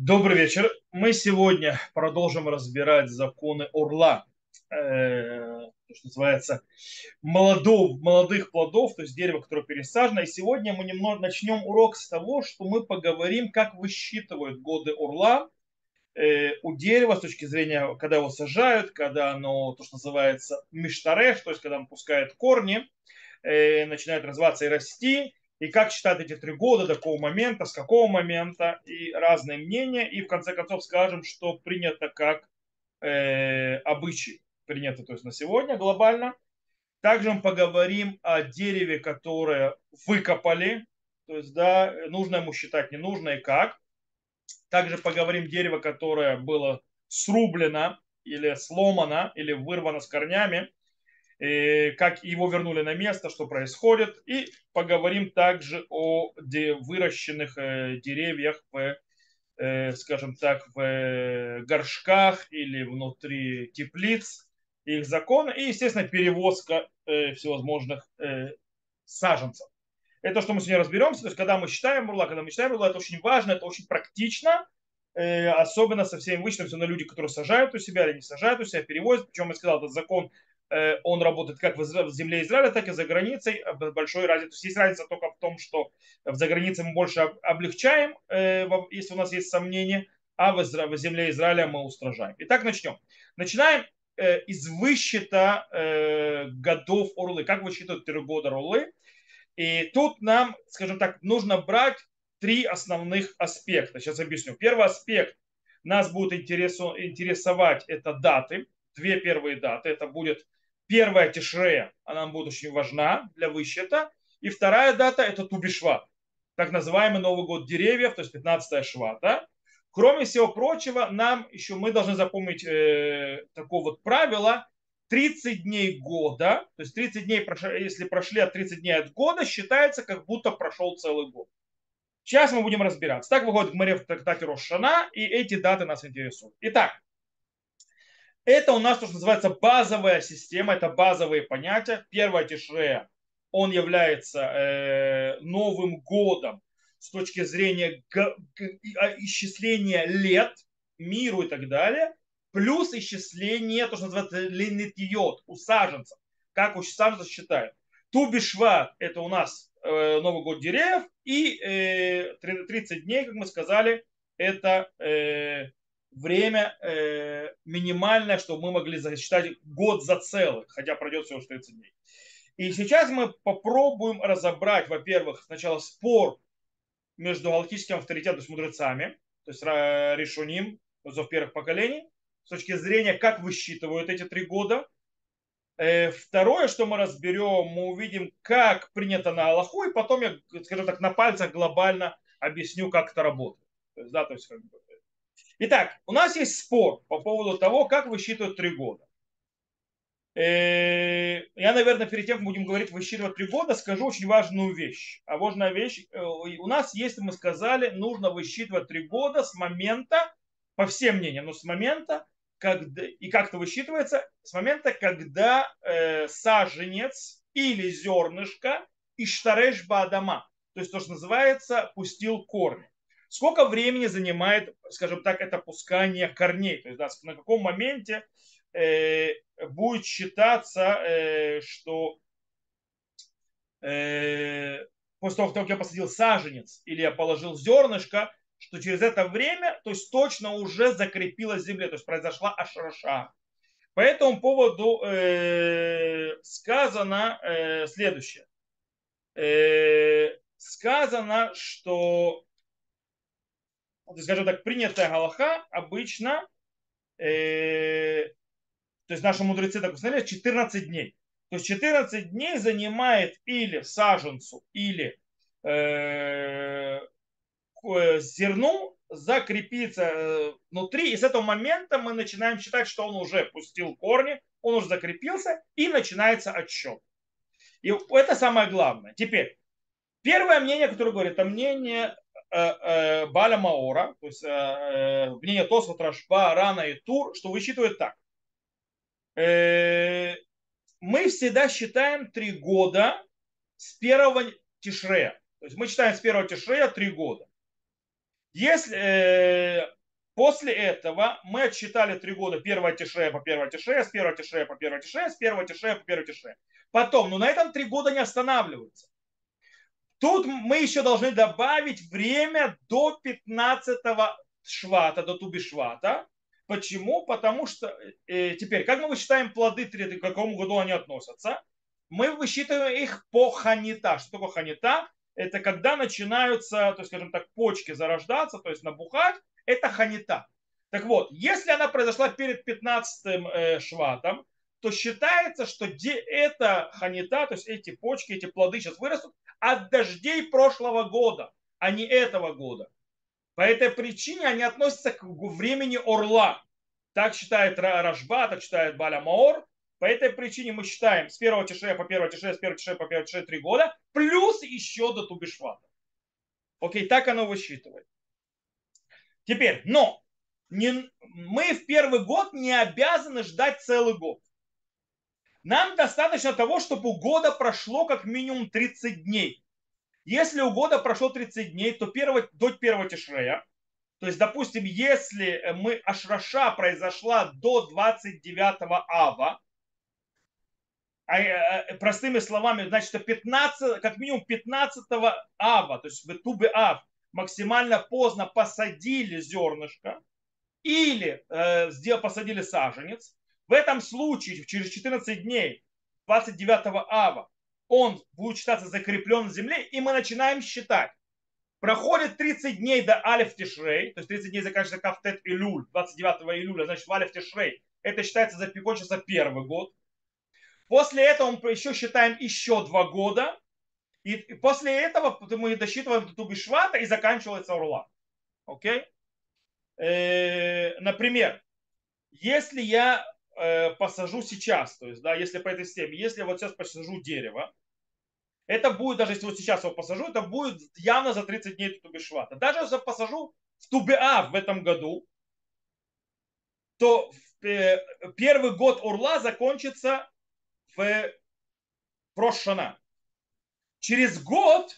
Добрый вечер. Мы сегодня продолжим разбирать законы Орла, э, то, что называется молодов, молодых плодов, то есть дерево, которое пересажено. И сегодня мы немного начнем урок с того, что мы поговорим, как высчитывают годы Орла э, у дерева с точки зрения, когда его сажают, когда оно, то, что называется миштареш, то есть когда он пускает корни, э, начинает развиваться и расти, и как считать эти три года, до какого момента, с какого момента, и разные мнения, и в конце концов скажем, что принято как э, обычай, принято то есть на сегодня глобально. Также мы поговорим о дереве, которое выкопали, то есть, да, нужно ему считать, не нужно и как. Также поговорим дерево, которое было срублено или сломано, или вырвано с корнями, как его вернули на место, что происходит. И поговорим также о выращенных э, деревьях в, э, скажем так, в э, горшках или внутри теплиц, их законы и, естественно, перевозка всевозможных саженцев. Это что мы сегодня разберемся. То есть, когда мы считаем мурла, когда мы считаем мурла, это очень важно, это очень практично, особенно со всеми вычетом, на люди, которые сажают у себя или не сажают у себя, перевозят. Причем я сказал, этот закон Э, он работает как в земле Израиля, так и за границей. Большой разница. То есть есть разница только в том, что за границей мы больше облегчаем, э, если у нас есть сомнения, а в земле Израиля мы устражаем. Итак, начнем. Начинаем э, из высчета годов Орлы. Как высчитывают три года Орлы? И тут нам, скажем так, нужно брать три основных аспекта. Сейчас объясню. Первый аспект нас будет интересовать это даты. Две первые даты. Это будет Первая Тишрея, она будет очень важна для высчета. И вторая дата это Тубишва, так называемый Новый год деревьев, то есть 15 швата. Кроме всего прочего, нам еще мы должны запомнить э, такое вот правило, 30 дней года, то есть 30 дней, если прошли от 30 дней от года, считается, как будто прошел целый год. Сейчас мы будем разбираться. Так выходит Гмаре в трактате Рошана, и эти даты нас интересуют. Итак, это у нас то, что называется базовая система, это базовые понятия. Первое Тишрея, он является э, Новым годом с точки зрения а, исчисления лет миру и так далее, плюс исчисление, то, что называется линетиот, у саженцев, как у саженцев считают. Тубишва – это у нас э, Новый год деревьев, и э, 30 дней, как мы сказали, это э, время э, минимальное, чтобы мы могли засчитать год за целый, хотя пройдет всего 30 дней. И сейчас мы попробуем разобрать, во-первых, сначала спор между галактическим авторитетом, то есть мудрецами, то есть решуним, в первых поколений, с точки зрения, как высчитывают эти три года. Э, второе, что мы разберем, мы увидим, как принято на Аллаху, и потом я, скажем так, на пальцах глобально объясню, как это работает. То есть, да, то есть, как бы, Итак, у нас есть спор по поводу того, как высчитывают три года. Э, я, наверное, перед тем, как будем говорить высчитывать три года, скажу очень важную вещь. А важная вещь, э, у нас, если мы сказали, нужно высчитывать три года с момента, по всем мнениям, но с момента, когда, и как это высчитывается, с момента, когда э, саженец или зернышко иштареш баадама, то есть то, что называется, пустил корни. Сколько времени занимает, скажем так, это пускание корней? То есть, да, на каком моменте э, будет считаться, э, что э, после того, как я посадил саженец или я положил зернышко, что через это время, то есть точно уже закрепилась земля, то есть произошла ашраша. По этому поводу э, сказано э, следующее. Э, сказано, что скажем так, принятая галаха обычно, э, то есть наши мудрецы так установили, 14 дней. То есть 14 дней занимает или саженцу, или э, э, зерну закрепиться э, внутри. И с этого момента мы начинаем считать, что он уже пустил корни, он уже закрепился, и начинается отсчет. И это самое главное. Теперь, первое мнение, которое говорит, это мнение Баля Маора, то есть э, мнение Тосфот, Рашба, Рана и Тур, что высчитывает так. Мы всегда считаем три года с первого Тишрея. То есть мы считаем с первого Тишрея три года. Если э, после этого мы отсчитали три года первого тише по первого тише, с первого тише по первого тише, с первого тише по первого тише. Потом, но на этом три года не останавливаются. Тут мы еще должны добавить время до 15 швата, до туби швата. Почему? Потому что э, теперь, как мы высчитаем плоды, к какому году они относятся? Мы высчитываем их по ханита. Что такое ханита? Это когда начинаются, то есть, скажем так, почки зарождаться, то есть набухать, это ханита. Так вот, если она произошла перед 15 э, шватом, то считается, что это ханита, то есть эти почки, эти плоды сейчас вырастут от дождей прошлого года, а не этого года. По этой причине они относятся к времени орла. Так считает Рашба, так считает Баля Маор. По этой причине мы считаем с первого тишея по первого тишея, с первого тишея по первого тишея три года, плюс еще до Тубишвата. Окей, так оно высчитывает. Теперь, но не, мы в первый год не обязаны ждать целый год. Нам достаточно того, чтобы у года прошло как минимум 30 дней. Если у года прошло 30 дней, то первого, до первого тишрея, то есть, допустим, если мы Ашраша произошла до 29 ава, а, э, простыми словами, значит, 15, как минимум 15 ава, то есть в Тубе ав, максимально поздно посадили зернышко или э, посадили саженец, в этом случае через 14 дней, 29 ава, он будет считаться закреплен в земле, и мы начинаем считать. Проходит 30 дней до Алиф Тишрей, то есть 30 дней заканчивается Кафтет Илюль, 29 июля, значит в Алиф Тишрей. Это считается закончился первый год. После этого мы еще считаем еще два года. И после этого мы досчитываем до Тубишвата и заканчивается Урла. Окей? Э, например, если я э, посажу сейчас, то есть, да, если по этой системе, если вот сейчас посажу дерево, это будет, даже если вот сейчас его посажу, это будет явно за 30 дней Тубишвата. Даже если посажу в Тубеа в этом году, то э, первый год Урла закончится в Рошана. Через год,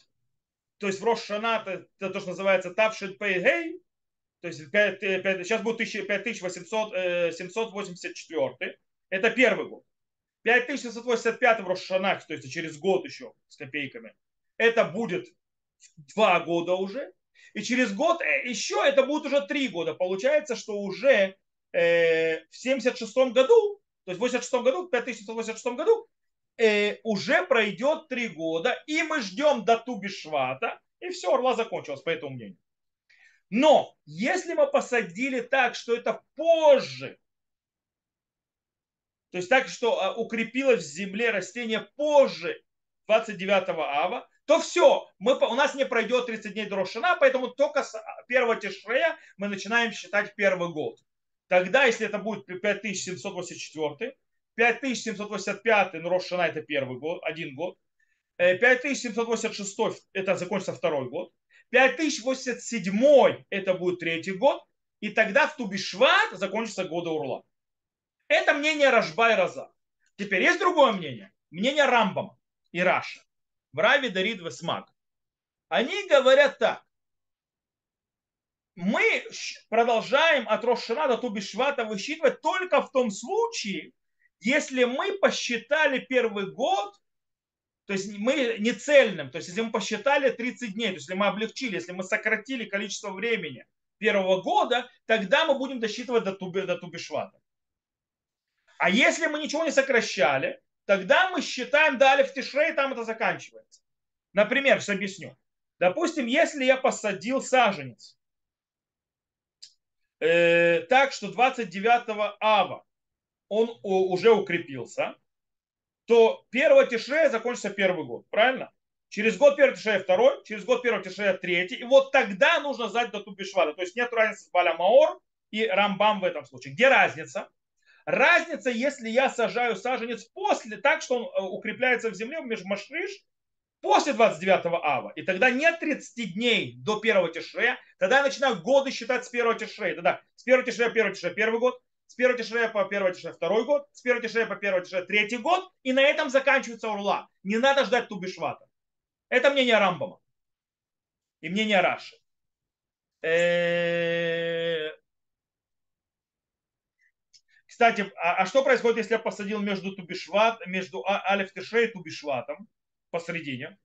то есть в Рошана, это то, что называется Тавшин Пейгей, то есть 5, 5, сейчас будет 5784, э, это первый год. 5785 в Рошанах, то есть через год еще с копейками, это будет два года уже. И через год э, еще это будет уже три года. Получается, что уже э, в 76 году то есть в 86 году, 5186 году, э, уже пройдет три года, и мы ждем до Тубишвата, и все, Орла закончилась, по этому мнению. Но если мы посадили так, что это позже, то есть так, что а, укрепилось в земле растение позже 29 ава, то все, мы, у нас не пройдет 30 дней до Рошана, поэтому только с первого Тишрея мы начинаем считать первый год. Тогда, если это будет 5784, 5785 ну, Рошана это первый год, один год, 5786 э, это закончится второй год, 5087 это будет третий год, и тогда в Тубишват закончится года Урла. Это мнение Рашба и Раза. Теперь есть другое мнение. Мнение Рамбама и Раша. В Раве Дарид Весмак. Они говорят так мы продолжаем от Рошана до Тубишвата высчитывать только в том случае, если мы посчитали первый год, то есть мы не цельным, то есть если мы посчитали 30 дней, то есть если мы облегчили, если мы сократили количество времени первого года, тогда мы будем досчитывать до, туби, до Тубишвата. А если мы ничего не сокращали, тогда мы считаем далее в Тишрей, там это заканчивается. Например, сейчас объясню. Допустим, если я посадил саженец, э, так, что 29 ава он уже укрепился, то 1 тишрея закончится первый год, правильно? Через год первый тишрея второй, через год первый тишрея третий. И вот тогда нужно сдать до Тубишвара. То есть нет разницы с Баля Маор и Рамбам в этом случае. Где разница? Разница, если я сажаю саженец после, так что он э, укрепляется в земле, между Машриш, после 29 ава. И тогда нет 30 дней до первого тишрея. Тогда я начинаю годы считать с первого тишрея. Тогда с первого тишрея, первого тишрея, первый год. С первого тишрея по первого тишрея второй год. С первого тишрея по первого тишрея третий год. И на этом заканчивается урла. Не надо ждать тубишвата. Это мнение Рамбама. И мнение Раши. Э, Кстати, а, а что происходит, если я посадил между Тубишват, между А- Алиф Тишей и Тубишватом посередине?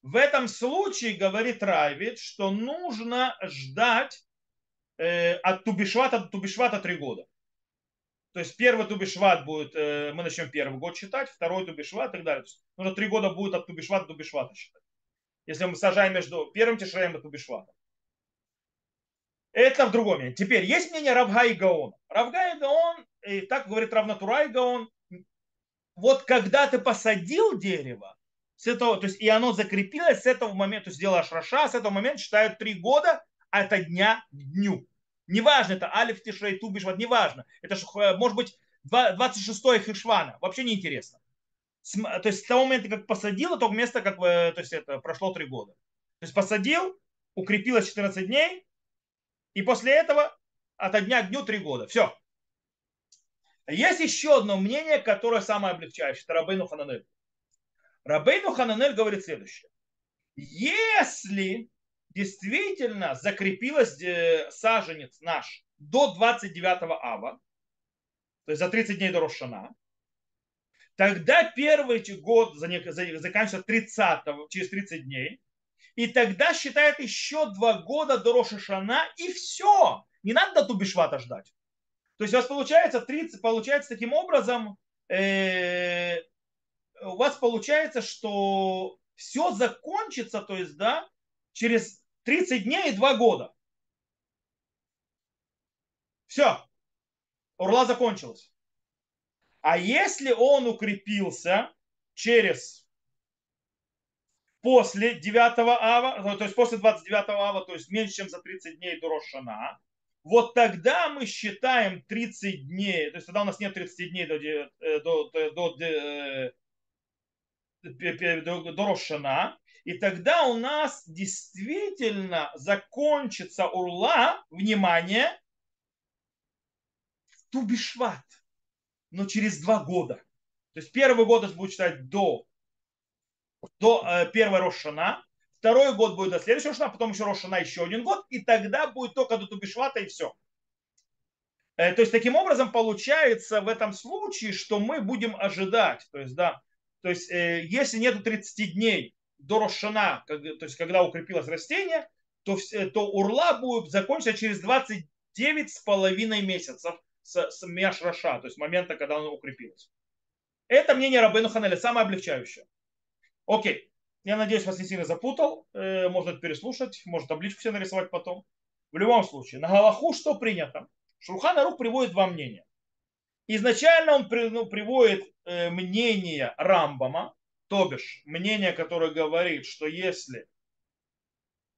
В этом случае говорит Райвит, что нужно ждать э, от Тубишвата до Тубишвата три года. То есть первый Тубишват будет, э, мы начнем первый год считать, второй Тубишват и так далее. То есть нужно три года будет от Тубишвата до Тубишвата считать. Если мы сажаем между первым Тишреем и Тубишватом. Это в другом месте. Теперь есть мнение Равга и Гаон. Равга и Гаон, и так говорит Равнатура и Гаон, вот когда ты посадил дерево, с этого, то есть и оно закрепилось с этого момента, то есть сделаешь раша, с этого момента считают три года от дня к дню. Неважно, это Алиф Тишрей, Тубишват, неважно. Это э, может быть 26 Хишвана, вообще не интересно. То есть с того момента, как посадил, до того места, как бы, то есть это прошло три года. То есть посадил, укрепилось 14 дней, и после этого от дня к дню три года. Все. Есть еще одно мнение, которое самое облегчающее. Это Рабейну Хананель. Рабейну Хананель говорит следующее. Если действительно закрепилась э, саженец наш до 29 ава, то есть за 30 дней до Рошана, тогда первый год заканчивается 30 через 30 дней, и тогда считает еще два года до Рошашана, и все. Не надо до Тубишвата ждать. То есть у вас получается 30, получается таким образом, э, у вас получается, что все закончится, то есть, да, через 30 дней и 2 года. Все. Урла закончилась. А если он укрепился через после 9 ава, то есть после 29 ава, то есть меньше, чем за 30 дней до Рошана, вот тогда мы считаем 30 дней, то есть тогда у нас нет 30 дней до, до, до, до, до, до Рошана, и тогда у нас действительно закончится урла, внимание, Тубишват, но через два года. То есть первый год будет считать до до э, первой Рошана, второй год будет до следующего Рошана, потом еще Рошана еще один год, и тогда будет только до Тубишвата и все. Э, то есть таким образом получается в этом случае, что мы будем ожидать, то есть да, то есть э, если нету 30 дней до Рошана, как, то есть когда укрепилось растение, то, то урла будет закончиться через 29 с половиной месяцев с, с Мяш Раша, то есть момента, когда оно укрепилось. Это мнение Рабену Ханаля, самое облегчающее. Окей. Я надеюсь, вас не сильно запутал. Э, можно это переслушать, может табличку себе нарисовать потом. В любом случае, на Галаху что принято? Шурхан Арух приводит два мнения. Изначально он ну, приводит э, мнение Рамбама, то бишь мнение, которое говорит, что если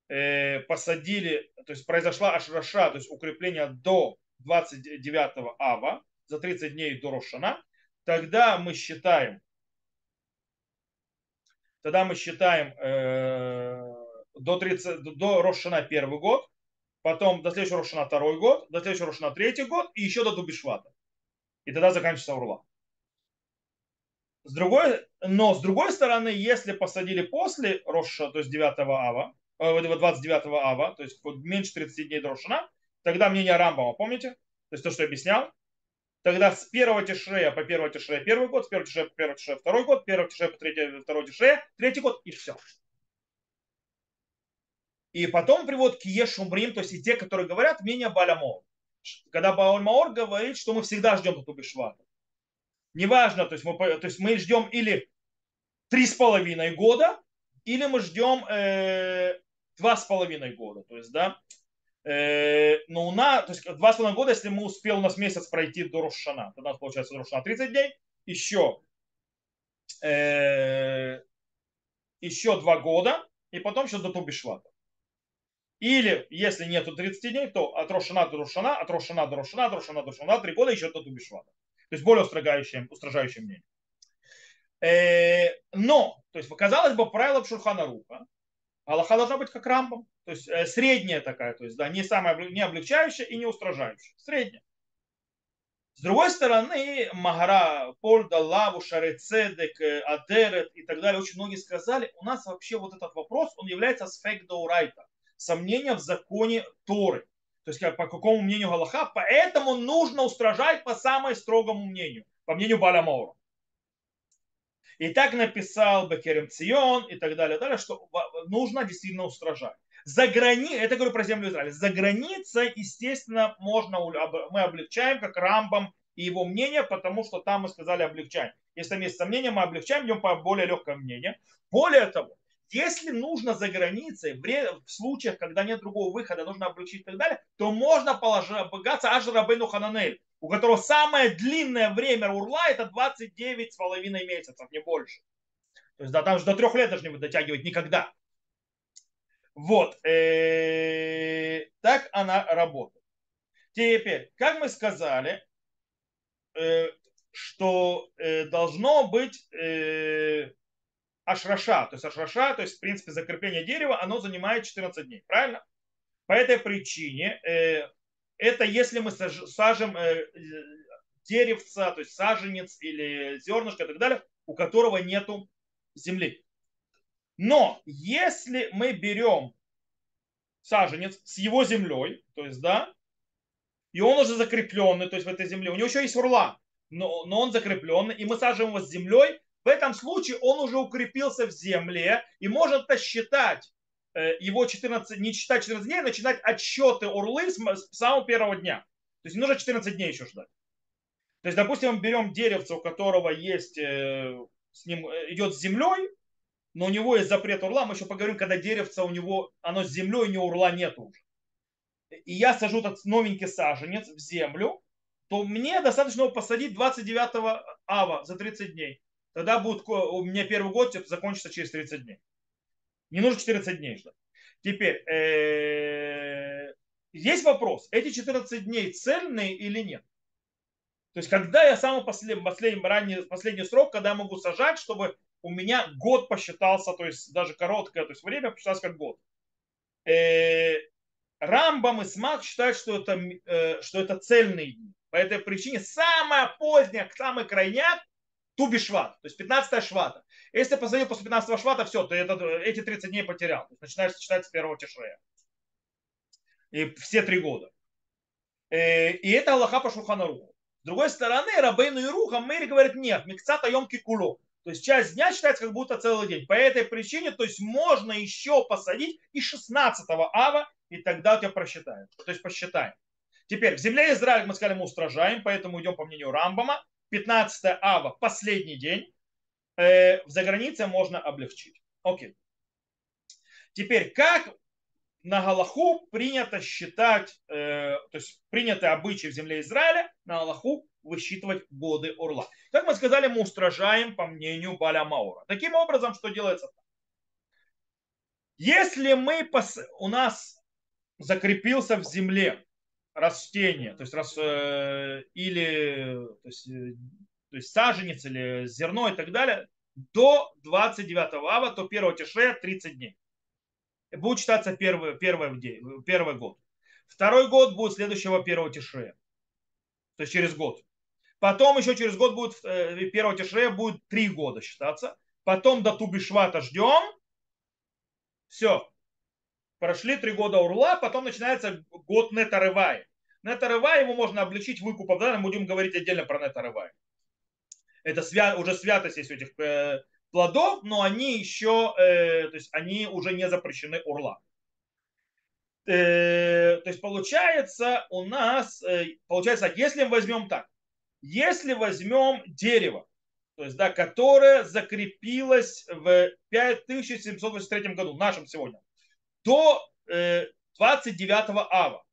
э, посадили, то есть произошла ашраша, то есть укрепление до 29 ава, за 30 дней до Рошана, тогда мы считаем, тогда мы считаем э, до, 30, до Рошана первый год, потом до следующего Рошана второй год, до следующего Рошана третий год и еще до Дубишвата. И тогда заканчивается Урла. С другой, но с другой стороны, если посадили после Роша, то есть 9 ава, 29 э, ава, то есть меньше 30 дней до Рошана, тогда мнение Рамбама, помните? То есть то, что я объяснял, Тогда с первого тишрея по первого тишрея первый год, с первого тишрея по первого тишрея второй год, первого тишрея по третьего, второго тишрея третий год и все. И потом приводит к Ешумрим, то есть и те, которые говорят мнение Балямор. Когда Балямор говорит, что мы всегда ждем эту Бешвата. Неважно, то есть мы, то есть мы ждем или три с половиной года, или мы ждем э, два с половиной года. То есть, да, Э, но у нас, то есть два с половиной года, если мы успел у нас месяц пройти до Рошана, тогда у нас получается Рошана 30 дней, еще, э, еще два года, и потом еще до Тубишвата. Или, если нету 30 дней, то от Рошана до Рошана, от Рошана до Рошана, от Рошана до Рошана, три года еще до Тубишвата. То есть более устражающее, устражающее мнение. Э, но, то есть, казалось бы, правило Шурхана Руха, Аллаха должна быть как рамбом. То есть э, средняя такая, то есть да, не самая не облегчающая и не устражающая. Средняя. С другой стороны, Магара, Польда, Лаву, Шарецедек, э, Адерет и так далее, очень многие сказали, у нас вообще вот этот вопрос, он является сфейк даурайта. сомнения в законе Торы. То есть по какому мнению Галаха, поэтому нужно устражать по самому строгому мнению, по мнению Баля Маура. И так написал Бекерем Цион и так далее, далее, что нужно действительно устражать. За грани... Это говорю про землю Израиля. За границей, естественно, можно, мы облегчаем, как Рамбам и его мнение, потому что там мы сказали облегчаем. Если там есть сомнения, мы облегчаем, идем по более легкому мнению. Более того, если нужно за границей, в случаях, когда нет другого выхода, нужно облегчить и так далее, то можно полагаться аж Рабейну Хананель, у которого самое длинное время урла это 29 с половиной месяцев, не больше. То есть да, там же до трех лет даже не дотягивать никогда. Вот. Э, так она работает. Теперь, как мы сказали, Э, что э, должно быть ашраша, то есть ашраша, то есть в принципе закрепление дерева, оно занимает 14 дней, правильно? По этой причине это если мы сажем деревца, то есть саженец или зернышко и так далее, у которого нету земли. Но если мы берем саженец с его землей, то есть, да, и он уже закрепленный, то есть в этой земле. У него еще есть урла, но, но он закрепленный, и мы сажаем его с землей. В этом случае он уже укрепился в земле и может считать э, его 14, не считать 14 дней, а начинать отсчеты урлы с, с самого первого дня. То есть не нужно 14 дней еще ждать. То есть, допустим, мы берем деревце, у которого есть, э, с ним э, идет с землей, но у него есть запрет урла. Мы еще поговорим, когда деревце у него, оно с землей, у него урла нет уже и я сажу этот новенький саженец в землю, то мне достаточно его посадить 29 ава за 30 дней. Тогда будет у меня первый год закончится через 30 дней. Не нужно 14 дней ждать. Теперь, э, есть вопрос, эти 14 дней цельные или нет? То есть, когда я самый последний, последний, ранний, последний срок, когда я могу сажать, чтобы у меня год посчитался, то есть даже короткое, то есть время посчиталось как год. Э, Рамбам и Смак считают, что это, э, что это цельные дни. По этой причине самая поздняя, самый крайняк Тубишват, то есть 15 швата. Если посадил после 15 швата, все, ты это, эти 30 дней потерял. То есть начинаешь считать с первого тишрея. И все три года. Э, и это Аллаха по Шурханаруху. С другой стороны, Рабейну и Руха Мэри говорит, нет, микца таем кикуло. То есть часть дня считается как будто целый день. По этой причине, то есть можно еще посадить и 16 ава и тогда у тебя просчитают. То есть посчитаем. Теперь, в земле Израиля, мы сказали, мы устражаем, поэтому идем по мнению Рамбама. 15 ава, последний день. Э, загранице можно облегчить. Окей. Теперь, как на Галаху принято считать, э, то есть приняты обычаи в земле Израиля, на Галаху высчитывать годы орла. Как мы сказали, мы устражаем по мнению Баля Маура. Таким образом, что делается? Если мы, пос... у нас закрепился в земле растение, то есть, рас, э, или то есть, э, то есть саженец или зерно и так далее, до 29 ава, то 1 тише 30 дней. Будет считаться первый, первый, день, первый год. Второй год будет следующего 1 тише, то есть через год. Потом еще через год будет, 1 э, тише будет 3 года считаться. Потом до Тубишвата ждем. Все, прошли три года урла, потом начинается год нетарывай. Нетарывай его можно облегчить выкупом, да, мы будем говорить отдельно про нетарывай. Это свя, уже святость есть у этих э, плодов, но они еще, э, то есть они уже не запрещены урла. Э, то есть получается у нас, э, получается, если мы возьмем так, если возьмем дерево, то есть, да, которое закрепилось в 5783 году, нашем сегодня, до 29 э, ава.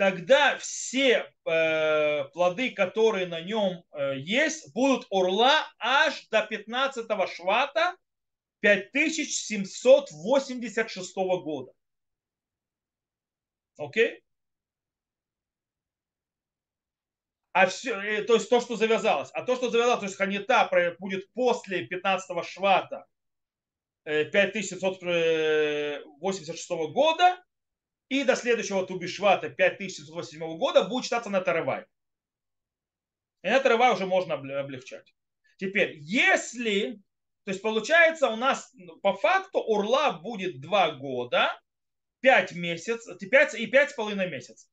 Тогда все э, плоды, которые на нем э, есть, будут орла аж до 15 швата 5786 года. Окей? А все, то есть то, что завязалось. А то, что завязалось, то есть ханита будет после 15 швата 5786 года и до следующего Тубишвата 5787 года будет считаться на Тарывай. И на Тарывай уже можно облегчать. Теперь, если, то есть получается у нас ну, по факту урла будет два года, 5 месяцев, 5 и 5,5 месяцев.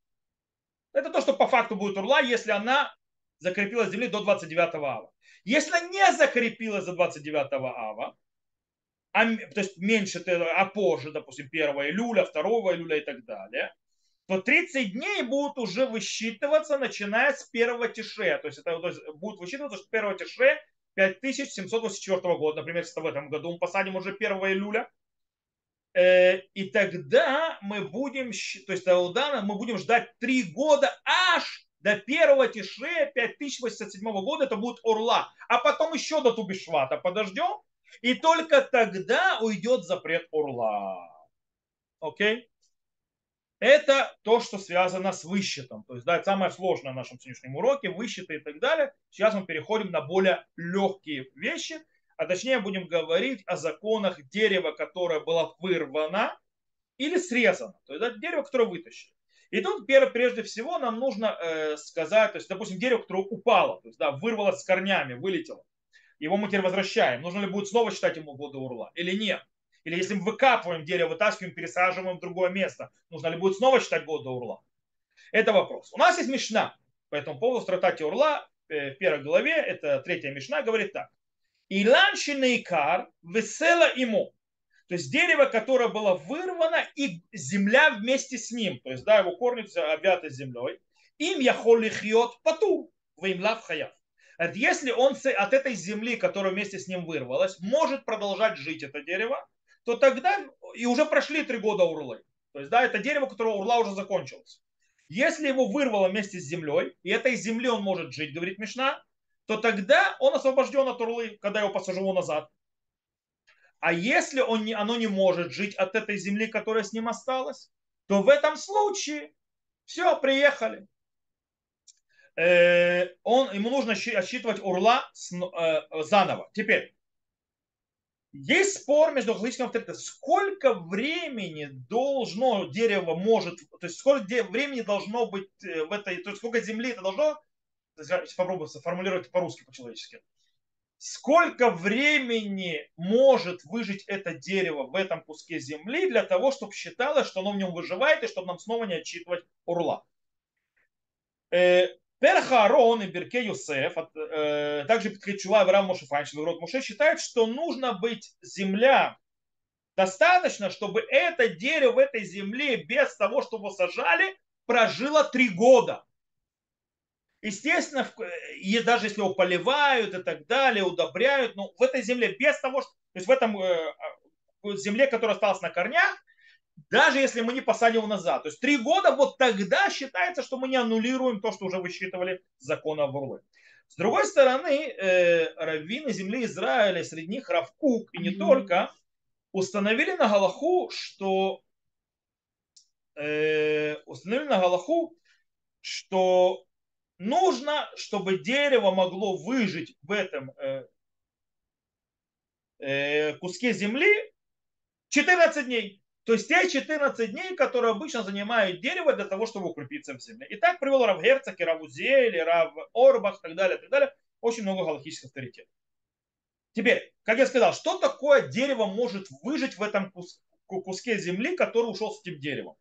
Это то, что по факту будет урла, если она закрепилась в земле до 29 ава. Если не закрепилась за 29 ава, а, то есть меньше, а позже, допустим, 1 июля, 2 июля и так далее, то 30 дней будут уже высчитываться, начиная с 1 тише. То есть это то есть, будет высчитываться, что 1 тише 5784 года, например, в этом году мы посадим уже 1 июля, э, и тогда мы будем, то есть тогда мы будем ждать 3 года аж до 1 тише 5087 года, это будет Орла, а потом еще до Тубишвата подождем, и только тогда уйдет запрет Орла. Окей? Это то, что связано с высчетом. То есть, да, это самое сложное в нашем сегодняшнем уроке, высчеты и так далее. Сейчас мы переходим на более легкие вещи, а точнее будем говорить о законах дерева, которое было вырвано или срезано. То есть, это дерево, которое вытащили. И тут прежде всего нам нужно э, сказать, то есть, допустим, дерево, которое упало, то есть, да, вырвалось с корнями, вылетело. Его мы теперь возвращаем. Нужно ли будет снова считать ему годы урла или нет? Или если мы выкапываем дерево, вытаскиваем, пересаживаем в другое место, нужно ли будет снова считать год до урла? Это вопрос. У нас есть мешна по этому поводу в Урла, э, в первой главе, это третья мешна, говорит так. Илан шинейкар весела ему. То есть дерево, которое было вырвано, и земля вместе с ним. То есть, да, его корни обвяты землей. Им яхолихьет пату, ваимлав хаяв. Если он от этой земли, которая вместе с ним вырвалась, может продолжать жить это дерево, то тогда и уже прошли три года урлы. То есть, да, это дерево, которого урла уже закончилось. Если его вырвало вместе с землей, и этой земли он может жить, говорит Мишна, то тогда он освобожден от урлы, когда его посажу назад. А если он не, оно не может жить от этой земли, которая с ним осталась, то в этом случае все, приехали. Э, он, ему нужно отсчитывать урла с, э, заново. Теперь, есть спор между галактическим авторитетом. Сколько времени должно дерево может, то есть сколько времени должно быть э, в этой, то есть сколько земли это должно, попробую сформулировать по-русски, по-человечески. Сколько времени может выжить это дерево в этом куске земли для того, чтобы считалось, что оно в нем выживает, и чтобы нам снова не отчитывать урла. Э, Перха Арон и Берке Юсеф, э, также Петкачула Авраам Мошефанч, Род Муше, считают, что нужно быть земля достаточно, чтобы это дерево в этой земле без того, чтобы сажали, прожило три года. Естественно, и даже если его поливают и так далее, удобряют, но в этой земле без того, что, то есть в этом э, земле, которая осталась на корнях, даже если мы не посадим назад. То есть три года, вот тогда считается, что мы не аннулируем то, что уже высчитывали закон Авурлы. С другой стороны, э, раввины земли Израиля, среди них Равкук и не mm-hmm. только, установили на Галаху, что э, установили на Галаху, что нужно, чтобы дерево могло выжить в этом э, э, куске земли 14 дней. То есть те 14 дней, которые обычно занимают дерево для того, чтобы укрепиться в земле. И так привел Рав Герцог, и Рав Узель, и Рав Орбах, и так далее, и так далее. Очень много галактических авторитетов. Теперь, как я сказал, что такое дерево может выжить в этом куске земли, который ушел с этим деревом?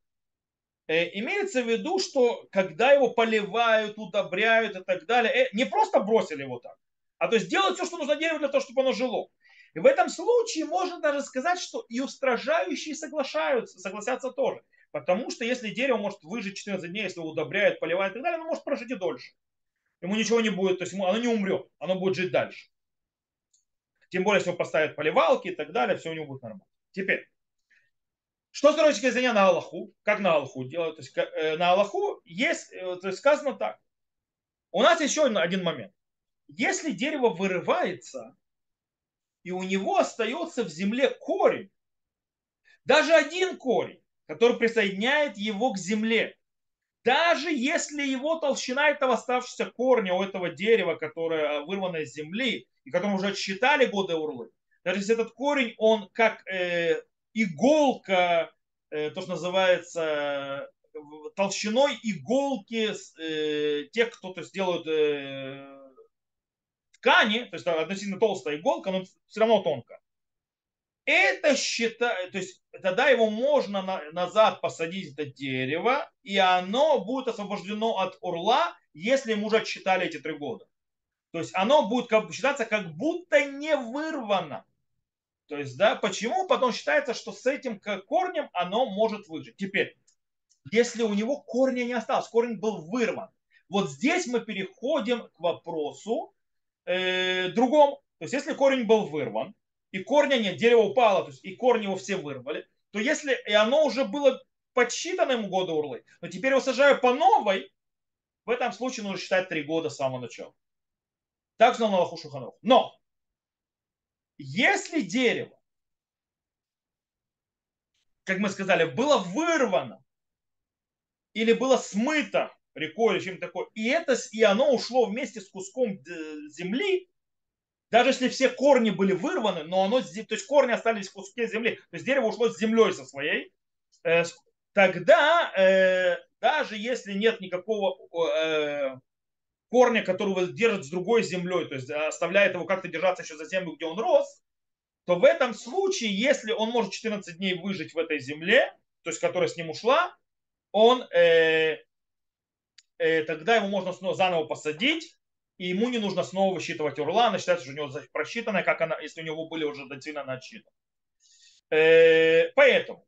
Э, имеется в виду, что когда его поливают, удобряют и так далее, э, не просто бросили его так, а то есть делают все, что нужно дереву для того, чтобы оно жило. И в этом случае можно даже сказать, что и устражающие соглашаются, согласятся тоже. Потому что если дерево может выжить 14 дней, если его удобряют, поливают и так далее, оно может прожить и дольше. Ему ничего не будет, то есть оно не умрет, оно будет жить дальше. Тем более, если его поставят поливалки и так далее, все у него будет нормально. Теперь, что с точки зрения на Аллаху? Как на Аллаху делают? То есть, э, на Аллаху есть, э, то есть сказано так. У нас еще один момент. Если дерево вырывается, и у него остается в земле корень. Даже один корень, который присоединяет его к земле. Даже если его толщина этого оставшегося корня у этого дерева, которое вырвано из земли, и которому уже отсчитали годы урлы, даже если этот корень, он как э, иголка, э, то, что называется толщиной иголки э, тех, кто то есть, делают э, ткани, то есть относительно толстая иголка, но все равно тонко. это считает, то есть тогда его можно на, назад посадить это дерево, и оно будет освобождено от урла, если ему уже отсчитали эти три года. То есть оно будет как, считаться как будто не вырвано. То есть, да, почему? Потом считается, что с этим корнем оно может выжить. Теперь, если у него корня не осталось, корень был вырван. Вот здесь мы переходим к вопросу э, другому. То есть, если корень был вырван, и корня нет, дерево упало, то есть и корни его все вырвали, то если и оно уже было подсчитано ему урлы, но теперь его сажаю по новой, в этом случае нужно считать три года с самого начала. Так знал на Аллаху Шуханов. Но если дерево, как мы сказали, было вырвано или было смыто рекой или чем-то такое, и, это, и оно ушло вместе с куском э, земли, даже если все корни были вырваны, но оно, то есть корни остались в куске земли, то есть дерево ушло с землей со своей, э, тогда э, даже если нет никакого корня, которого держит с другой землей, то есть оставляет его как-то держаться еще за землю, где он рос, то в этом случае, если он может 14 дней выжить в этой земле, то есть которая с ним ушла, он тогда его можно снова заново посадить, и ему не нужно снова высчитывать урла, она считается, что у него просчитанная, как она, если у него были уже доцельно отсчитаны. Э, поэтому,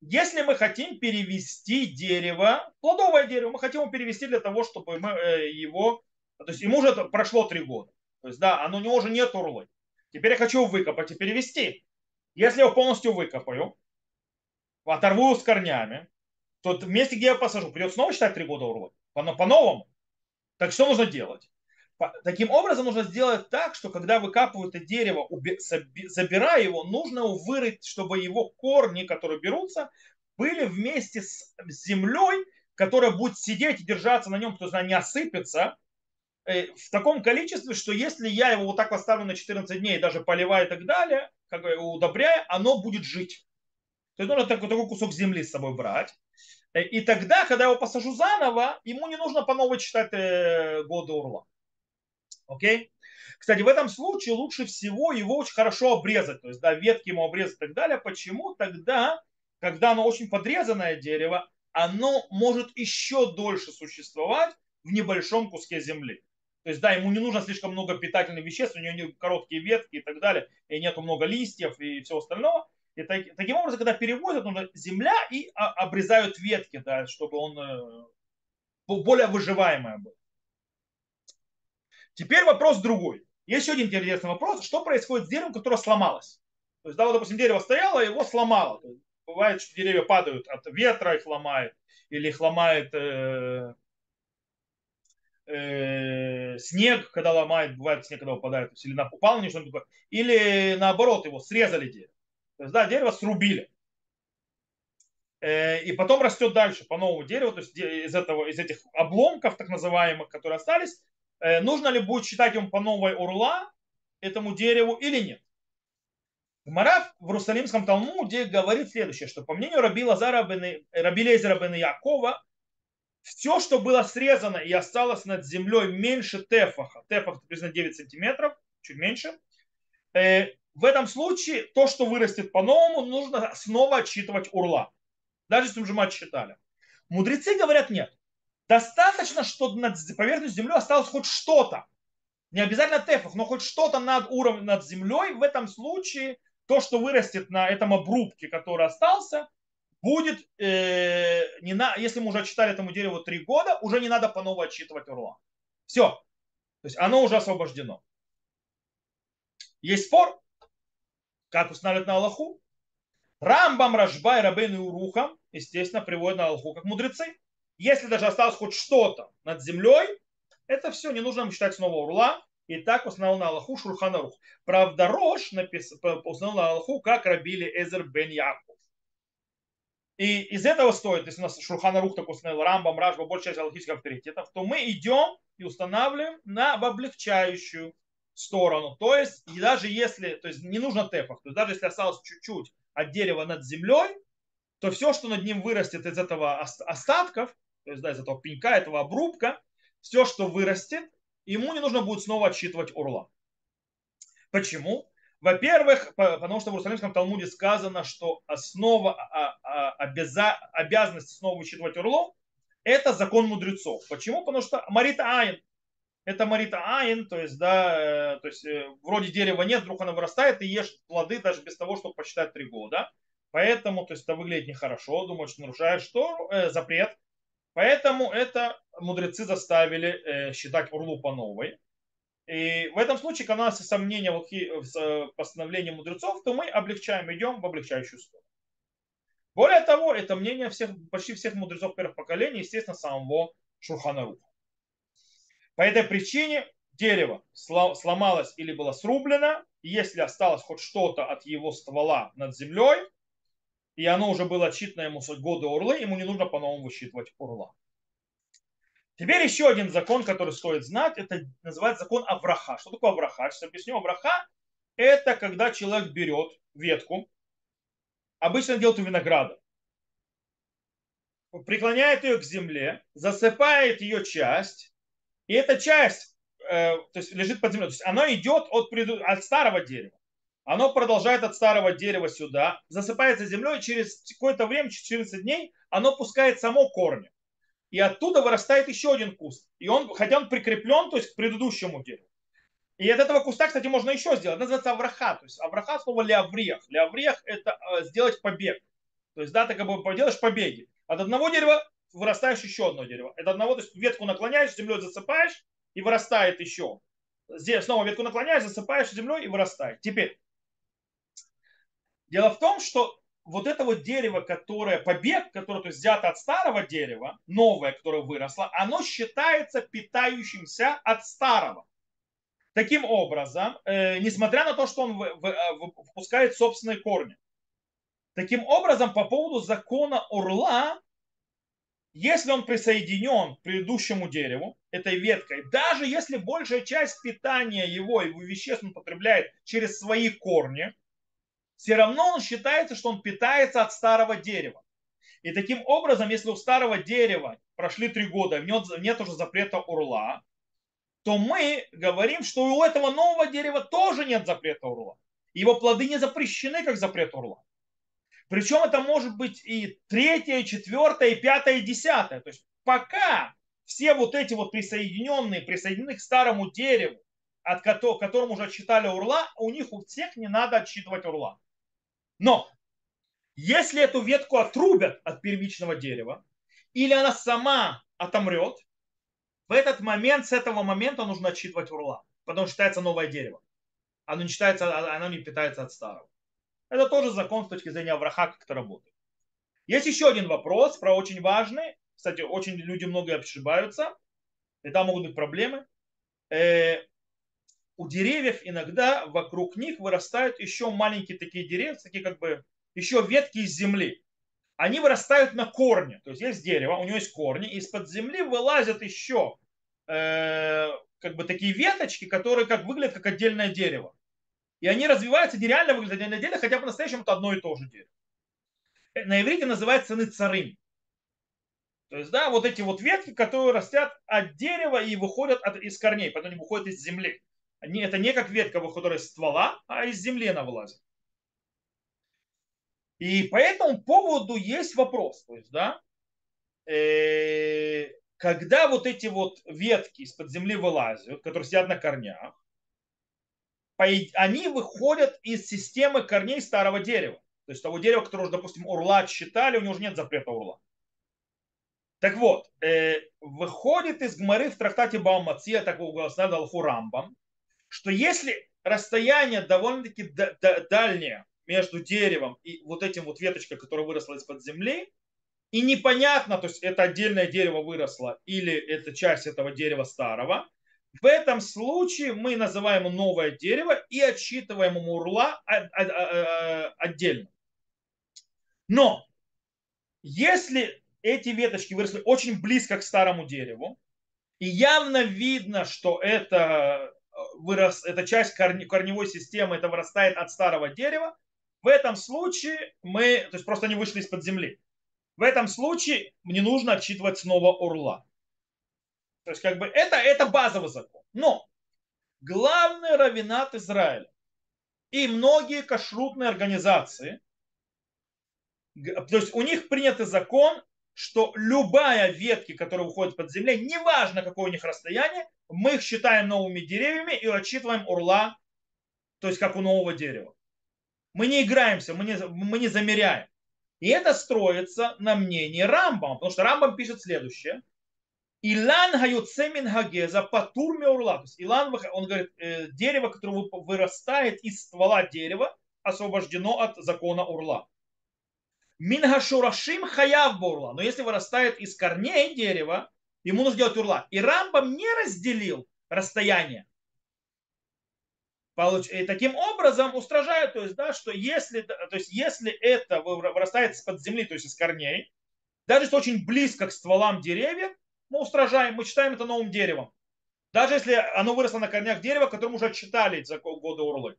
если мы хотим перевести дерево, плодовое дерево, мы хотим его перевести для того, чтобы мы э, его, то есть ему уже прошло три года. То есть, да, оно у него уже нет урлы. Теперь я хочу его выкопать и перевести. Если я его полностью выкопаю, оторву его с корнями, то в месте, где я посажу, придется снова считать три года урлы. По-новому. Так что нужно делать? Таким образом, нужно сделать так, что когда выкапывают это дерево, забирая его, нужно вырыть, чтобы его корни, которые берутся, были вместе с землей, которая будет сидеть и держаться на нем, то есть не осыпется, э, в таком количестве, что если я его вот так поставлю на 14 дней, даже поливая и так далее, как бы удобряя, оно будет жить. То есть нужно такой, такой кусок земли с собой брать. Э, и тогда, когда я его посажу заново, ему не нужно по новой читать э, годы урла. Окей? Кстати, в этом случае лучше всего его очень хорошо обрезать. То есть, да, ветки ему обрезать и так далее. Почему? Тогда, когда оно очень подрезанное дерево, оно может еще дольше существовать в небольшом куске земли. То есть, да, ему не нужно слишком много питательных веществ, у него не короткие ветки и так далее, и нету много листьев и всего остального. И так, таким образом, когда перевозят, нужно земля и обрезают ветки, да, чтобы он э, более выживаемое был. Теперь вопрос другой. Есть еще один интересный вопрос. Что происходит с деревом, которое сломалось? То есть, да, вот, допустим, дерево стояло, его сломало. Бывает, что деревья падают от ветра, их ломает. Или их ломает э, э, снег, когда ломает, бывает снег, когда есть, или на, упал на что-нибудь такое. Или наоборот, его срезали дерево. То есть, да, дерево срубили. Э, и потом растет дальше по новому дереву, то есть из, этого, из этих обломков, так называемых, которые остались, Э, нужно ли будет считать ему по новой урла этому дереву или нет. Гмара в Иерусалимском Талмуде говорит следующее, что по мнению Раби Лазара бен, Раби Лезера бен Якова, все, что было срезано и осталось над землей меньше тефаха, тефах приблизительно 9 сантиметров, чуть меньше, э, в этом случае то, что вырастет по-новому, нужно снова отсчитывать урла. Даже если уже мы отсчитали. Мудрецы говорят нет. Достаточно, что над поверхностью земли осталось хоть что-то. Не обязательно тефах, но хоть что-то над уровнем, над землей. В этом случае то, что вырастет на этом обрубке, который остался, будет, э, не на, если мы уже отчитали этому дереву три года, уже не надо по новой отчитывать урла. Все. То есть оно уже освобождено. Есть спор, как устанавливать на Аллаху. Рамбам, Рашбай, Рабейн и Урухам, естественно, приводят на Аллаху как мудрецы. Если даже осталось хоть что-то над землей, это все, не нужно считать снова урла. И так установил на Аллаху Шурханарух. Правда, Рош установил на Аллаху, как рабили Эзер бен Яков. И из этого стоит, если у нас Шурханарух так установил, Рамбам, Ражба, большая часть аллахических авторитетов, то мы идем и устанавливаем на облегчающую сторону. То есть, и даже если, то есть не нужно тефах, то есть даже если осталось чуть-чуть от дерева над землей, то все, что над ним вырастет из этого остатков, то есть да, из этого пенька, этого обрубка, все, что вырастет, ему не нужно будет снова отсчитывать урла. Почему? Во-первых, потому что в Иерусалимском Талмуде сказано, что основа а, а, обяза, обязанность снова высчитывать урлу – это закон мудрецов. Почему? Потому что Марита Айн. Это Марита Айн, то есть, да, э, то есть э, вроде дерева нет, вдруг оно вырастает и ешь плоды даже без того, чтобы посчитать три года. Поэтому, то есть это выглядит нехорошо, думают, что нарушает что? Э, запрет. Поэтому это мудрецы заставили э, считать урлу по новой. И в этом случае, когда у нас есть сомнения в э, постановлении мудрецов, то мы облегчаем, идем в облегчающую сторону. Более того, это мнение всех, почти всех мудрецов первых поколений, естественно, самого Шурханаруха. По этой причине дерево сломалось или было срублено, если осталось хоть что-то от его ствола над землей, и оно уже было отчитано ему годы урлы, ему не нужно по-новому высчитывать урла. Теперь еще один закон, который стоит знать, это называется закон Авраха. Что такое Авраха? Сейчас объясню. Авраха – это когда человек берет ветку, обычно делает у винограда, преклоняет ее к земле, засыпает ее часть, и эта часть э, то есть лежит под землей. То есть оно идет от, от старого дерева. Оно продолжает от старого дерева сюда, засыпается землей, и через какое-то время, через 14 дней, оно пускает само корни и оттуда вырастает еще один куст. И он, хотя он прикреплен, то есть к предыдущему дереву. И от этого куста, кстати, можно еще сделать. Это называется авраха. То есть авраха слово леаврех. Леаврех это э, сделать побег. То есть, да, ты как бы поделаешь побеги. От одного дерева вырастаешь еще одно дерево. Это одного, то есть ветку наклоняешь, землей засыпаешь и вырастает еще. Здесь снова ветку наклоняешь, засыпаешь землей и вырастает. Теперь, дело в том, что вот это вот дерево, которое, побег, которое то есть, взято от старого дерева, новое, которое выросло, оно считается питающимся от старого. Таким образом, э, несмотря на то, что он в, в, э, впускает собственные корни. Таким образом, по поводу закона орла, если он присоединен к предыдущему дереву, этой веткой, даже если большая часть питания его, его веществ он потребляет через свои корни, все равно он считается, что он питается от старого дерева. И таким образом, если у старого дерева прошли три года, нет, нет уже запрета урла, то мы говорим, что у этого нового дерева тоже нет запрета урла. Его плоды не запрещены, как запрет урла. Причем это может быть и третье, и четвертое, и пятое, и десятое. То есть пока все вот эти вот присоединенные, присоединены к старому дереву, от которого, которому уже отсчитали урла, у них у всех не надо отсчитывать урла. Но если эту ветку отрубят от первичного дерева, или она сама отомрет, в этот момент, с этого момента нужно отсчитывать урла, потому что считается новое дерево. Оно не, считается, а, оно не питается от старого. Это тоже закон с точки зрения враха, как это работает. Есть еще один вопрос, про очень важный. Кстати, очень люди много ошибаются, и там могут быть проблемы. Э, у деревьев иногда вокруг них вырастают еще маленькие такие деревья, такие как бы еще ветки из земли. Они вырастают на корне. То есть есть дерево, у него есть корни, и из-под земли вылазят еще э, как бы такие веточки, которые как выглядят как отдельное дерево. И они развиваются, нереально выглядят отдельное дерево, хотя по-настоящему это одно и то же дерево. На иврите называется ныцарым. То есть, да, вот эти вот ветки, которые растят от дерева и выходят от, из корней, потом они выходят из земли это не как ветка выходит из ствола, а из земли она вылазит. И по этому поводу есть вопрос. То есть, да, э, когда вот эти вот ветки из-под земли вылазят, которые сидят на корнях, они выходят из системы корней старого дерева. То есть того дерева, которое уже, допустим, урла считали, у него уже нет запрета урла. Так вот, э, выходит из Гмары в трактате Баумация, так угадал Алфу Рамбам, что если расстояние довольно-таки дальнее между деревом и вот этим вот веточкой, которая выросла из-под земли, и непонятно, то есть это отдельное дерево выросло или это часть этого дерева старого, в этом случае мы называем новое дерево и отсчитываем ему урла отдельно. Но если эти веточки выросли очень близко к старому дереву, и явно видно, что это вырос, эта часть корне, корневой системы это вырастает от старого дерева, в этом случае мы, то есть просто они вышли из-под земли. В этом случае мне нужно отчитывать снова урла. То есть как бы это, это базовый закон. Но главный равенат Израиля, и многие кашрутные организации, то есть у них принятый закон, что любая ветки, которая выходит под землей, неважно какое у них расстояние, мы их считаем новыми деревьями и отчитываем урла, то есть как у нового дерева. Мы не играемся, мы не, мы не замеряем. И это строится на мнении Рамбам, потому что Рамбам пишет следующее. Илан хаюцемин хагеза патур меурла. То есть Илан, он говорит, э, дерево, которое вырастает из ствола дерева, освобождено от закона урла. Мингашурашим хаяв бурла. Но если вырастает из корней дерева, ему нужно делать урла. И Рамбам не разделил расстояние. И таким образом устражают, то есть, да, что если, то есть, если это вырастает из-под земли, то есть из корней, даже если очень близко к стволам деревьев, мы устражаем, мы считаем это новым деревом. Даже если оно выросло на корнях дерева, которым уже отчитали за годы урлы.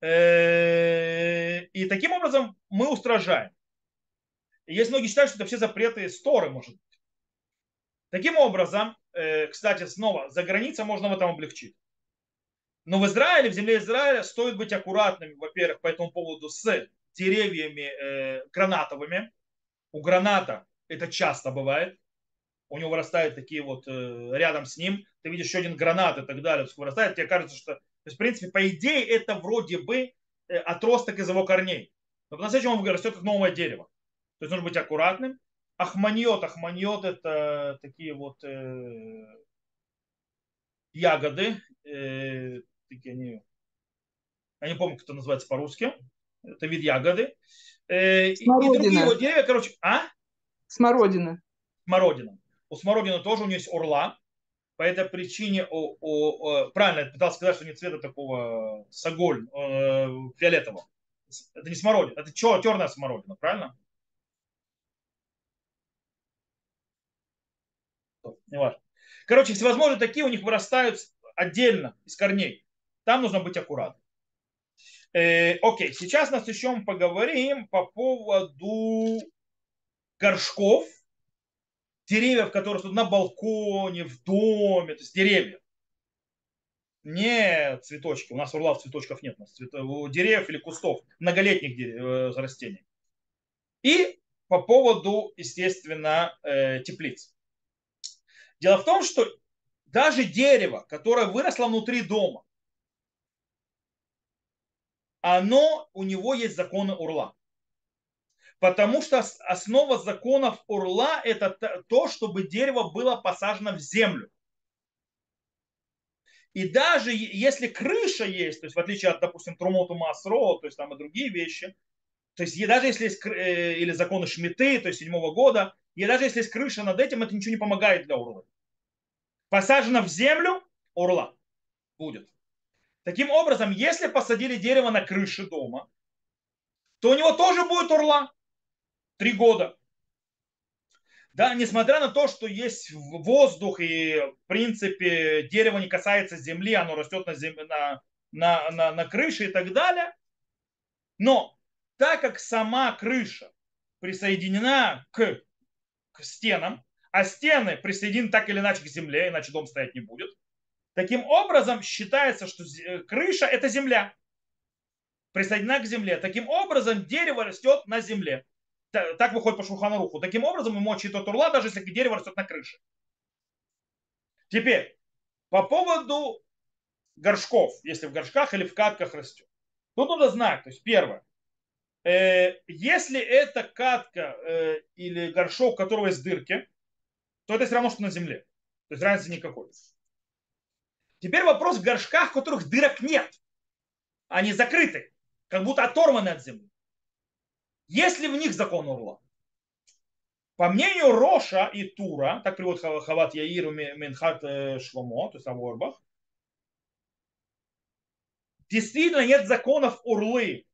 Э, и таким образом мы устражаем. Есть многие считают, что это все запреты Сторы, может быть. Таким образом, э, кстати, снова, за границей можно в этом облегчить. Но в Израиле, в земле Израиля стоит быть аккуратными, во-первых, по этому поводу с деревьями э, гранатовыми. У граната это часто бывает. У него вырастают такие вот э, рядом с ним. Ты видишь еще один гранат и так далее. Вырастает, тебе кажется, что... То есть, в принципе, по идее, это вроде бы э, отросток из его корней. Но по-настоящему он растет как новое дерево. То есть нужно быть аккуратным. Ахманьот. Ахманьот это такие вот э, ягоды, э, такие они, я не помню, как это называется по-русски, это вид ягоды. Э, и другие вот деревья, короче, а? Смородина. Смородина. У смородины тоже у нее есть орла. По этой причине, о, о, о, правильно, я пытался сказать, что не цвета такого соголь, э, фиолетового. Это не смородина, это чер, черная смородина, правильно? Не важно. Короче, всевозможные такие у них вырастают отдельно из корней. Там нужно быть аккуратным. Э, окей, сейчас нас еще поговорим по поводу горшков, деревьев, которые тут на балконе, в доме, то есть деревья. Не цветочки. У нас в Урлав цветочков нет. У нас цвет... деревьев или кустов, многолетних дерев... Э, растений. И по поводу, естественно, э, теплиц. Дело в том, что даже дерево, которое выросло внутри дома, оно, у него есть законы урла. Потому что основа законов урла это то, чтобы дерево было посажено в землю. И даже если крыша есть, то есть в отличие от, допустим, Трумоту Масро, то есть там и другие вещи, то есть даже если есть, э, или законы Шмиты, то есть седьмого года, и даже если есть крыша над этим, это ничего не помогает для урла. Посажено в землю, урла будет. Таким образом, если посадили дерево на крыше дома, то у него тоже будет урла. Три года. Да, несмотря на то, что есть воздух и, в принципе, дерево не касается земли, оно растет на, земле, на, на, на, на крыше и так далее. Но так как сама крыша присоединена к, к стенам, а стены присоединены так или иначе к земле, иначе дом стоять не будет, Таким образом, считается, что э, крыша – это земля, присоединена к земле. Таким образом, дерево растет на земле. Так выходит по Шуханаруху. Таким образом, ему отчитывают урла, даже если дерево растет на крыше. Теперь, по поводу горшков, если в горшках или в катках растет. Тут нужно знать, то есть первое, э, если это катка э, или горшок, у которого есть дырки, то это все равно, что на земле. То есть разницы никакой. Теперь вопрос в горшках, в которых дырок нет. Они закрыты, как будто оторваны от земли. Есть ли в них закон урла? По мнению Роша и Тура, так приводит Хават Яир и Менхат э, Шломо, то есть Аворбах, действительно нет законов урлы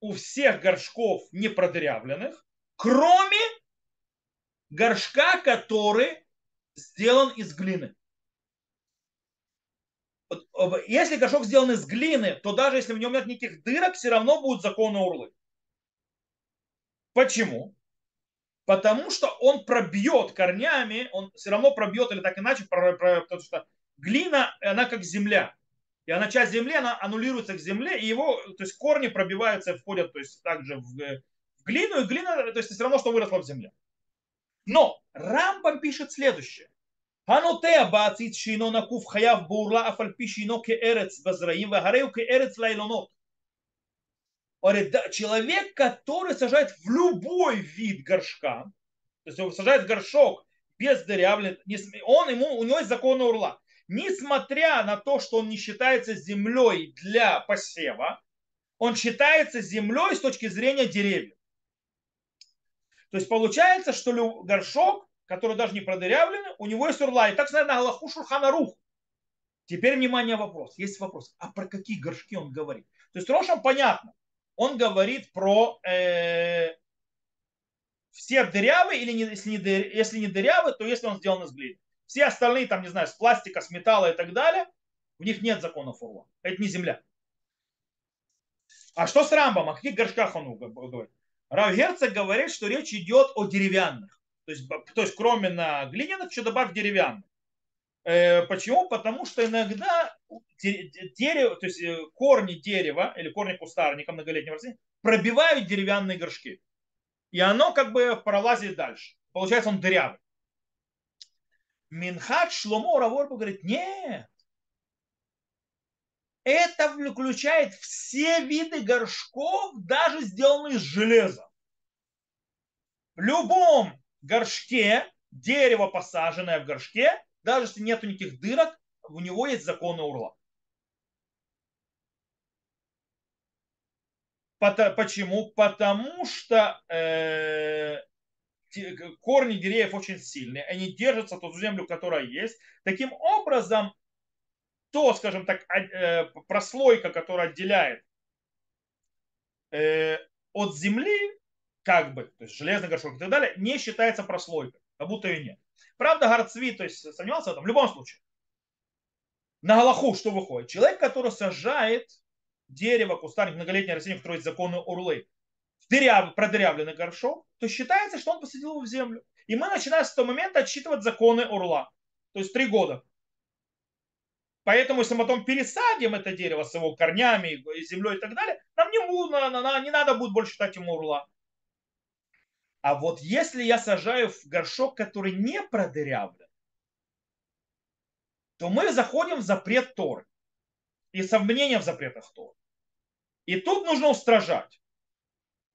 у всех горшков непродырявленных, кроме горшка, который сделан из глины если горшок сделан из глины, то даже если в нем нет никаких дырок, все равно будут законы урлы. Почему? Потому что он пробьет корнями, он все равно пробьет или так иначе, потому что глина, она как земля. И она часть земли, она аннулируется к земле, и его, то есть корни пробиваются, входят, то есть также в, в глину, и глина, то есть все равно, что выросло в земле. Но Рамбам пишет следующее. הנוטע בעציץ שאינו נקוף חייב בעורלה אף על פי שאינו כארץ בזרעים והרי הוא כארץ לאילונות. Человек, который сажает в любой вид горшка, то есть он сажает горшок без дырявлен, он ему, у него есть закон урла. Несмотря на то, что он не считается землей для посева, он считается землей с точки зрения деревьев. То есть получается, что горшок, который даже не продырявленный, у него есть урла. И так сказать на Галаху Шурханарух. Теперь, внимание, вопрос. Есть вопрос. А про какие горшки он говорит? То есть Рошам понятно. Он говорит про э, все дырявые, или не, если, не дыр, если не дырявые, то если он сделан из глины. Все остальные, там, не знаю, с пластика, с металла и так далее, в них нет законов урла. Это не земля. А что с Рамбом? О каких горшках он говорит? Рав Герцог говорит, что речь идет о деревянных. То есть, то есть кроме на глиняных, еще добавь деревянных. Э, почему? Потому что иногда дерево, то есть э, корни дерева или корни кустарника многолетнего растения пробивают деревянные горшки. И оно как бы пролазит дальше. Получается, он дырявый. Минхат Шломо Раворбу говорит, нет. Это включает все виды горшков, даже сделанные из железа. В любом горшке, дерево посаженное в горшке, даже если нет никаких дырок, у него есть законы урла. Почему? Потому что э, корни деревьев очень сильные, они держатся ту землю, которая есть. Таким образом, то, скажем так, э, прослойка, которая отделяет э, от земли, как бы, то есть железный горшок и так далее, не считается прослойкой, как будто ее нет. Правда, Гарцви, то есть сомневался в этом, в любом случае. На Галаху что выходит? Человек, который сажает дерево, кустарник, многолетнее растение, которое есть законы урлы, в дыряв, продырявленный горшок, то считается, что он посадил его в землю. И мы начинаем с того момента отсчитывать законы урла. То есть три года. Поэтому, если мы потом пересадим это дерево с его корнями, землей и так далее, нам не, не надо будет больше считать ему урла. А вот если я сажаю в горшок, который не продырявлен, то мы заходим в запрет Торы и сомнения в запретах Торы. И тут нужно устражать.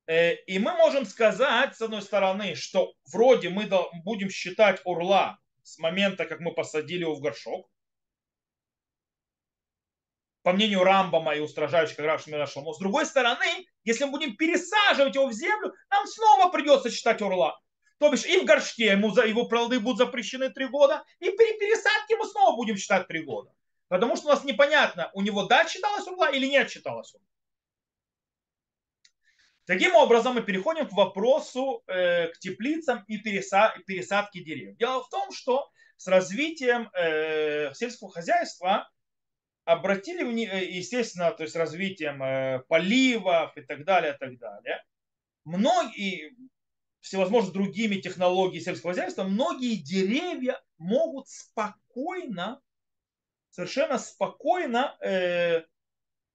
Э, и мы можем сказать, с одной стороны, что вроде мы будем считать урла с момента, как мы посадили его в горшок, по мнению Рамбама и устражающих Рав Шмирашломо. С другой стороны, если мы будем пересаживать его в землю, нам снова придется считать орла. То бишь и в горшке ему, его плоды будут запрещены три года, и при пересадке мы снова будем считать три года. Потому что у нас непонятно, у него да считалась урла или нет считалась урла. Таким образом, мы переходим к вопросу э, к теплицам и переса, пересадке деревьев. Дело в том, что с развитием э, сельского хозяйства обратили, э, естественно, то есть развитием э, поливов и так далее, и так далее, многие, всевозможными другими технологиями сельского хозяйства, многие деревья могут спокойно, совершенно спокойно э,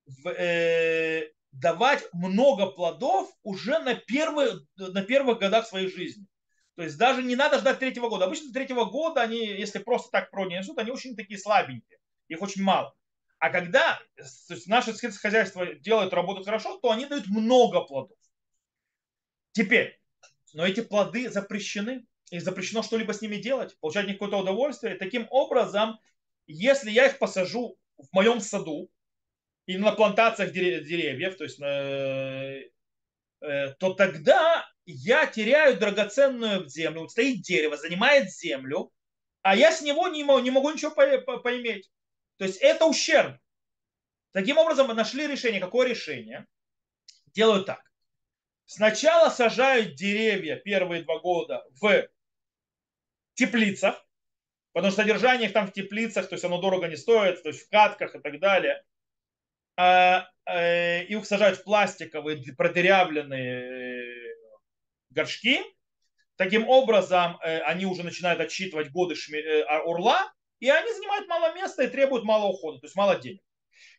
в, э, давать много плодов уже на, первые, на первых годах своей жизни. То есть даже не надо ждать третьего года. Обычно третьего года они, если просто так пронесут, они очень такие слабенькие. Их очень мало. А когда то есть наше хозяйство делает работу хорошо, то они дают много плодов. Теперь, но эти плоды запрещены. И запрещено что-либо с ними делать, получать какое-то удовольствие. Таким образом, если я их посажу в моем саду и на плантациях деревьев, то есть э, э, то тогда я теряю драгоценную землю. Стоит дерево, занимает землю, а я с него не могу, не могу ничего поиметь. То есть это ущерб. Таким образом, мы нашли решение. Какое решение? Делают так. Сначала сажают деревья первые два года в теплицах, потому что содержание их там в теплицах, то есть оно дорого не стоит, то есть в катках и так далее. А, э, их сажают в пластиковые продырявленные горшки. Таким образом, э, они уже начинают отсчитывать годы э, орла, и они занимают мало места и требуют мало ухода, то есть мало денег.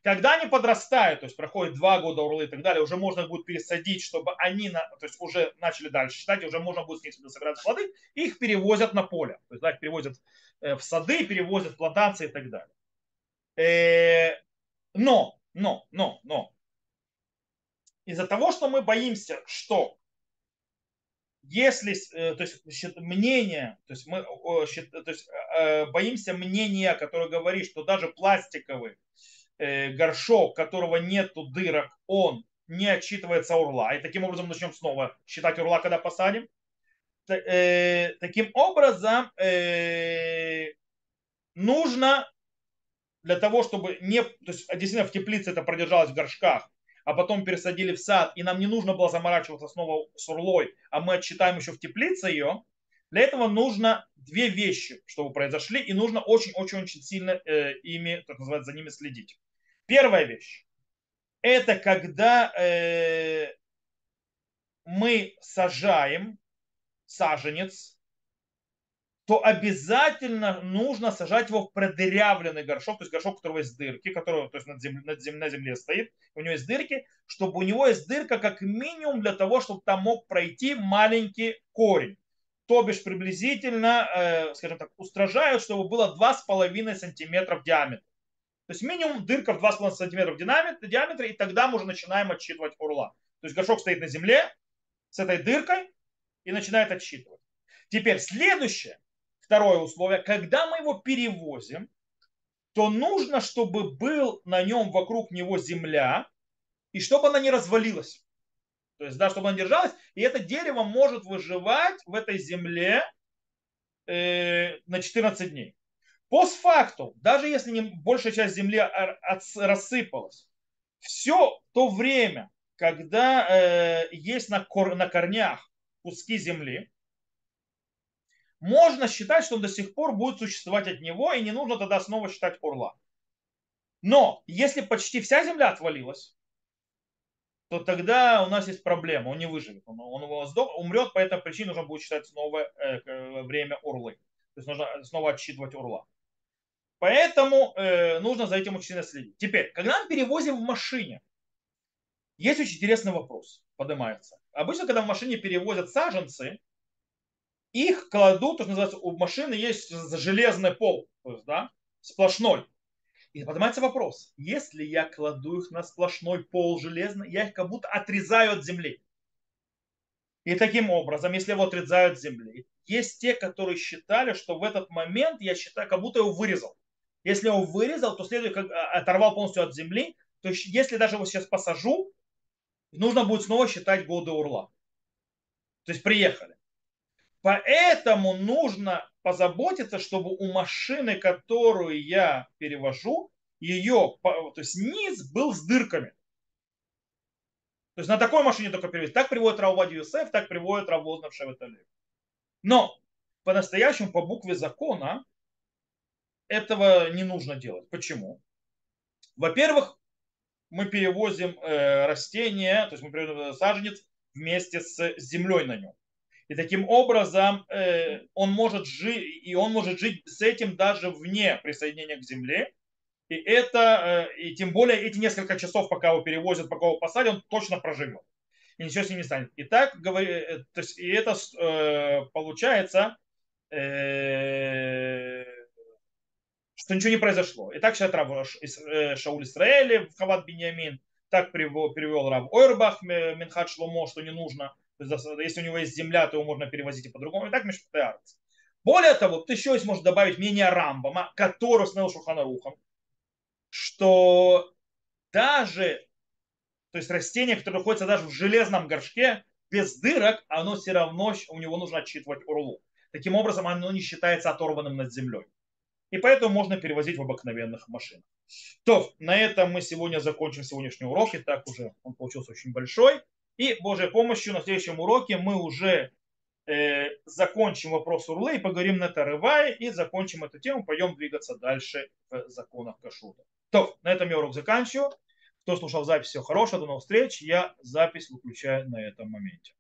Когда они подрастают, то есть проходит два года урлы и так далее, уже можно будет пересадить, чтобы они, на, то есть уже начали дальше считать, уже можно будет с них собирать плоды, их перевозят на поле. То есть да, их перевозят э, в сады, перевозят в плантации и так далее. Э, но, но, но, но, из-за того, что мы боимся, что если, э, то есть мнение, то есть мы то есть, боимся мнения, которое говорит, что даже пластиковый Э, горшок, которого нету дырок, он не отчитывается урла. И таким образом начнем снова считать урла, когда посадим. Э, таким образом, нужно для того, чтобы не, то есть действительно в теплице это продержалось в горшках, а потом пересадили в сад, и нам не нужно было заморачиваться снова с урлой, а мы отчитаем еще в теплице ее, для этого нужно две вещи, чтобы произошли, и нужно очень-очень-очень сильно э, ими, так называется, за ними следить. Первая вещь. Это когда э, мы сажаем саженец, то обязательно нужно сажать его в продырявленный горшок, то есть горшок, у которого есть дырки, который то есть над земле, над земле, на земле стоит, у него есть дырки, чтобы у него есть дырка как минимум для того, чтобы там мог пройти маленький корень. То бишь приблизительно, э, скажем так, устражают, чтобы было 2,5 сантиметра в диаметре. То есть минимум дырка в 2,5 см в диаметре, и тогда мы уже начинаем отсчитывать урла. То есть горшок стоит на земле с этой дыркой и начинает отсчитывать. Теперь следующее, второе условие, когда мы его перевозим, то нужно, чтобы был на нем вокруг него земля, и чтобы она не развалилась. То есть, да, чтобы она держалась, и это дерево может выживать в этой земле э, на 14 дней. Постфактум, даже если не большая часть земли рассыпалась, все то время, когда э, есть на, кор, на корнях куски земли, можно считать, что он до сих пор будет существовать от него, и не нужно тогда снова считать орла. Но если почти вся земля отвалилась, то тогда у нас есть проблема, он не выживет, он, он умрет, по этой причине нужно будет считать снова э, время орлы. То есть нужно снова отсчитывать урла. Поэтому э, нужно за этим очень сильно следить. Теперь, когда мы перевозим в машине, есть очень интересный вопрос, поднимается. Обычно, когда в машине перевозят саженцы, их кладут, то, что называется, у машины есть железный пол, то есть, да, сплошной. И поднимается вопрос, если я кладу их на сплошной пол железный, я их как будто отрезаю от земли. И таким образом, если его отрезают от земли, есть те, которые считали, что в этот момент я считаю, как будто его вырезал. Если его вырезал, то следует, как, а, оторвал полностью от земли. То есть, если даже его сейчас посажу, нужно будет снова считать годы урла. То есть, приехали. Поэтому нужно позаботиться, чтобы у машины, которую я перевожу, ее, то есть низ был с дырками. То есть на такой машине только перевозить. Так приводит Раувади Юсеф, так приводит Равознов Шеветалев. Но по-настоящему, по букве закона, этого не нужно делать. Почему? Во-первых, мы перевозим э, растение, то есть мы перевозим саженец вместе с землей на нем. И таким образом э, он может жить, и он может жить с этим даже вне присоединения к земле. И это, э, и тем более эти несколько часов, пока его перевозят, пока его посадят, он точно проживет. И ничего с ним не станет. И так, то есть, и это э, получается, э, что ничего не произошло. И так считает Рав э, Шауль Исраэли в Хават Беньямин, так перевел Рав Ойрбах Минхат Шломо, что не нужно. Если у него есть земля, то его можно перевозить и по-другому. И так Мишпатеарец. Более того, ты еще есть, может добавить мнение Рамбама, который установил Шуханарухом, что даже, то есть растение, которое находится даже в железном горшке, без дырок, оно все равно, у него нужно отсчитывать урлу. Таким образом, оно не считается оторванным над землей и поэтому можно перевозить в обыкновенных машинах. То, на этом мы сегодня закончим сегодняшний урок, и так уже он получился очень большой. И Божьей помощью на следующем уроке мы уже э, закончим вопрос урлы и поговорим на Тарывае и закончим эту тему, пойдем двигаться дальше в законах Кашута. То, на этом я урок заканчиваю. Кто слушал запись, всего хорошего, до новых встреч. Я запись выключаю на этом моменте.